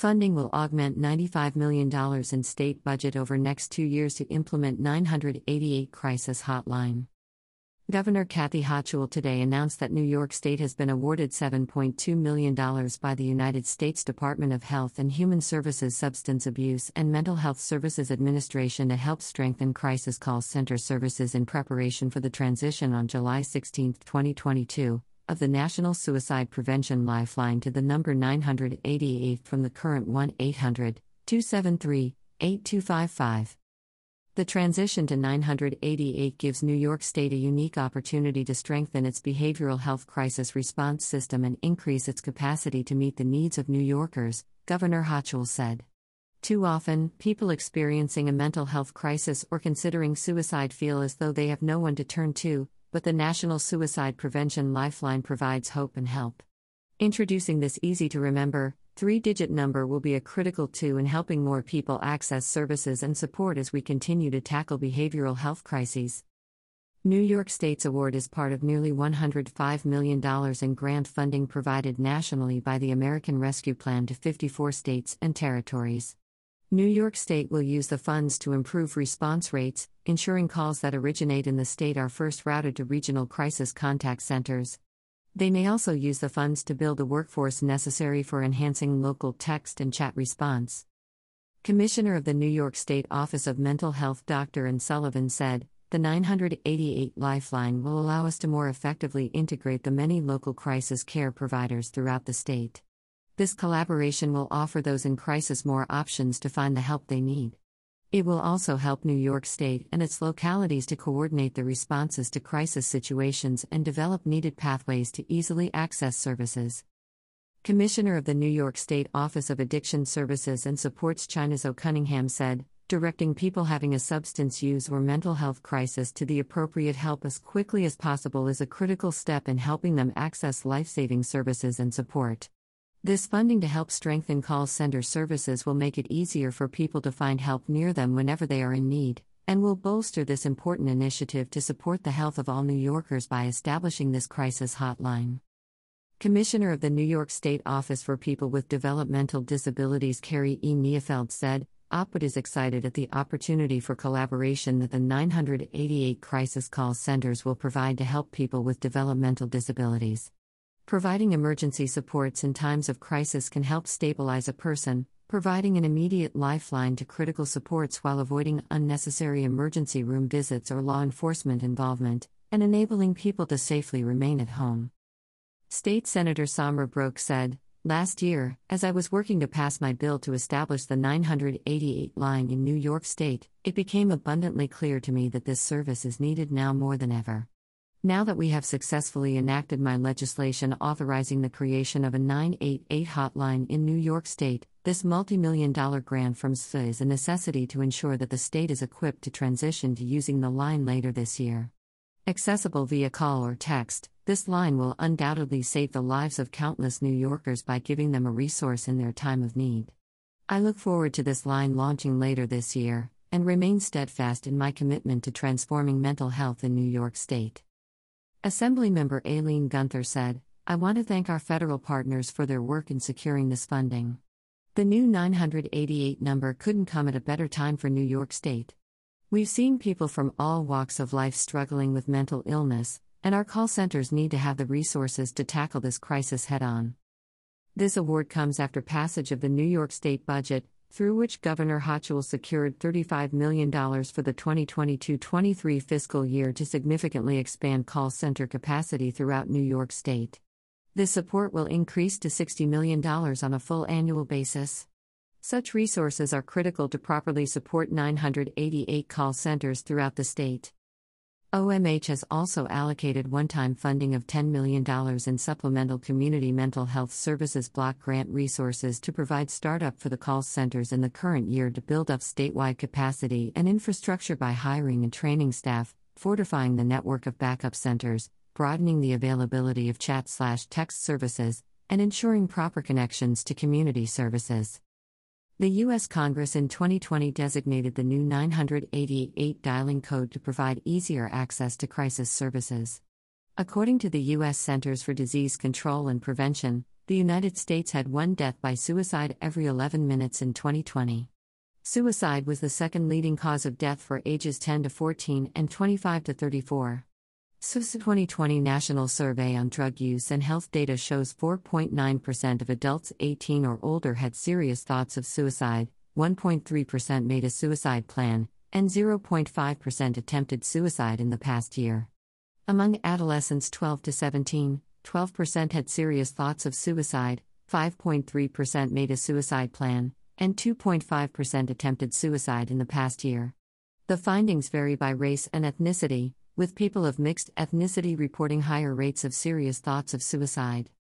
Funding will augment $95 million in state budget over next two years to implement 988 Crisis Hotline. Governor Kathy Hochul today announced that New York State has been awarded $7.2 million by the United States Department of Health and Human Services Substance Abuse and Mental Health Services Administration to help strengthen crisis call center services in preparation for the transition on July 16, 2022, of the National Suicide Prevention Lifeline to the number 988 from the current 1 800 273 8255. The transition to 988 gives New York State a unique opportunity to strengthen its behavioral health crisis response system and increase its capacity to meet the needs of New Yorkers, Governor Hochul said. Too often, people experiencing a mental health crisis or considering suicide feel as though they have no one to turn to, but the National Suicide Prevention Lifeline provides hope and help. Introducing this easy to remember, three digit number will be a critical tool in helping more people access services and support as we continue to tackle behavioral health crises. New York State's award is part of nearly $105 million in grant funding provided nationally by the American Rescue Plan to 54 states and territories. New York State will use the funds to improve response rates, ensuring calls that originate in the state are first routed to regional crisis contact centers. They may also use the funds to build the workforce necessary for enhancing local text and chat response. Commissioner of the New York State Office of Mental Health Dr. Ann Sullivan said, The 988 Lifeline will allow us to more effectively integrate the many local crisis care providers throughout the state. This collaboration will offer those in crisis more options to find the help they need. It will also help New York State and its localities to coordinate the responses to crisis situations and develop needed pathways to easily access services. Commissioner of the New York State Office of Addiction Services and Supports Chinazo Cunningham said, directing people having a substance use or mental health crisis to the appropriate help as quickly as possible is a critical step in helping them access life saving services and support. This funding to help strengthen call center services will make it easier for people to find help near them whenever they are in need, and will bolster this important initiative to support the health of all New Yorkers by establishing this crisis hotline. Commissioner of the New York State Office for People with Developmental Disabilities Carrie E. Neufeld said, OPWDD is excited at the opportunity for collaboration that the 988 crisis call centers will provide to help people with developmental disabilities. Providing emergency supports in times of crisis can help stabilize a person, providing an immediate lifeline to critical supports while avoiding unnecessary emergency room visits or law enforcement involvement, and enabling people to safely remain at home. State Senator Samra Brouk said, Last year, as I was working to pass my bill to establish the 988 line in New York State, it became abundantly clear to me that this service is needed now more than ever. Now that we have successfully enacted my legislation authorizing the creation of a 988 hotline in New York State, this multi million dollar grant from SAMHSA is a necessity to ensure that the state is equipped to transition to using the line later this year. Accessible via call or text, this line will undoubtedly save the lives of countless New Yorkers by giving them a resource in their time of need. I look forward to this line launching later this year, and remain steadfast in my commitment to transforming mental health in New York State. Assemblymember Aileen Gunther said, I want to thank our federal partners for their work in securing this funding. The new 988 number couldn't come at a better time for New York State. We've seen people from all walks of life struggling with mental illness, and our call centers need to have the resources to tackle this crisis head on. This award comes after passage of the New York State budget, through which Governor Hochul secured $35 million for the 2022 23 fiscal year to significantly expand call center capacity throughout New York State. This support will increase to $60 million on a full annual basis. Such resources are critical to properly support 988 call centers throughout the state. OMH has also allocated one time funding of $10 million in supplemental community mental health services block grant resources to provide startup for the call centers in the current year to build up statewide capacity and infrastructure by hiring and training staff, fortifying the network of backup centers, broadening the availability of chat slash text services, and ensuring proper connections to community services. The U.S. Congress in 2020 designated the new 988 dialing code to provide easier access to crisis services. According to the U.S. Centers for Disease Control and Prevention, the United States had one death by suicide every 11 minutes in 2020. Suicide was the second leading cause of death for ages 10 to 14 and 25 to 34. SAMHSA's 2020 National Survey on Drug Use and Health data shows 4.9% of adults 18 or older had serious thoughts of suicide, 1.3% made a suicide plan, and 0.5% attempted suicide in the past year. Among adolescents 12 to 17, 12% had serious thoughts of suicide, 5.3% made a suicide plan, and 2.5% attempted suicide in the past year. The findings vary by race and ethnicity, with people of mixed ethnicity reporting higher rates of serious thoughts of suicide.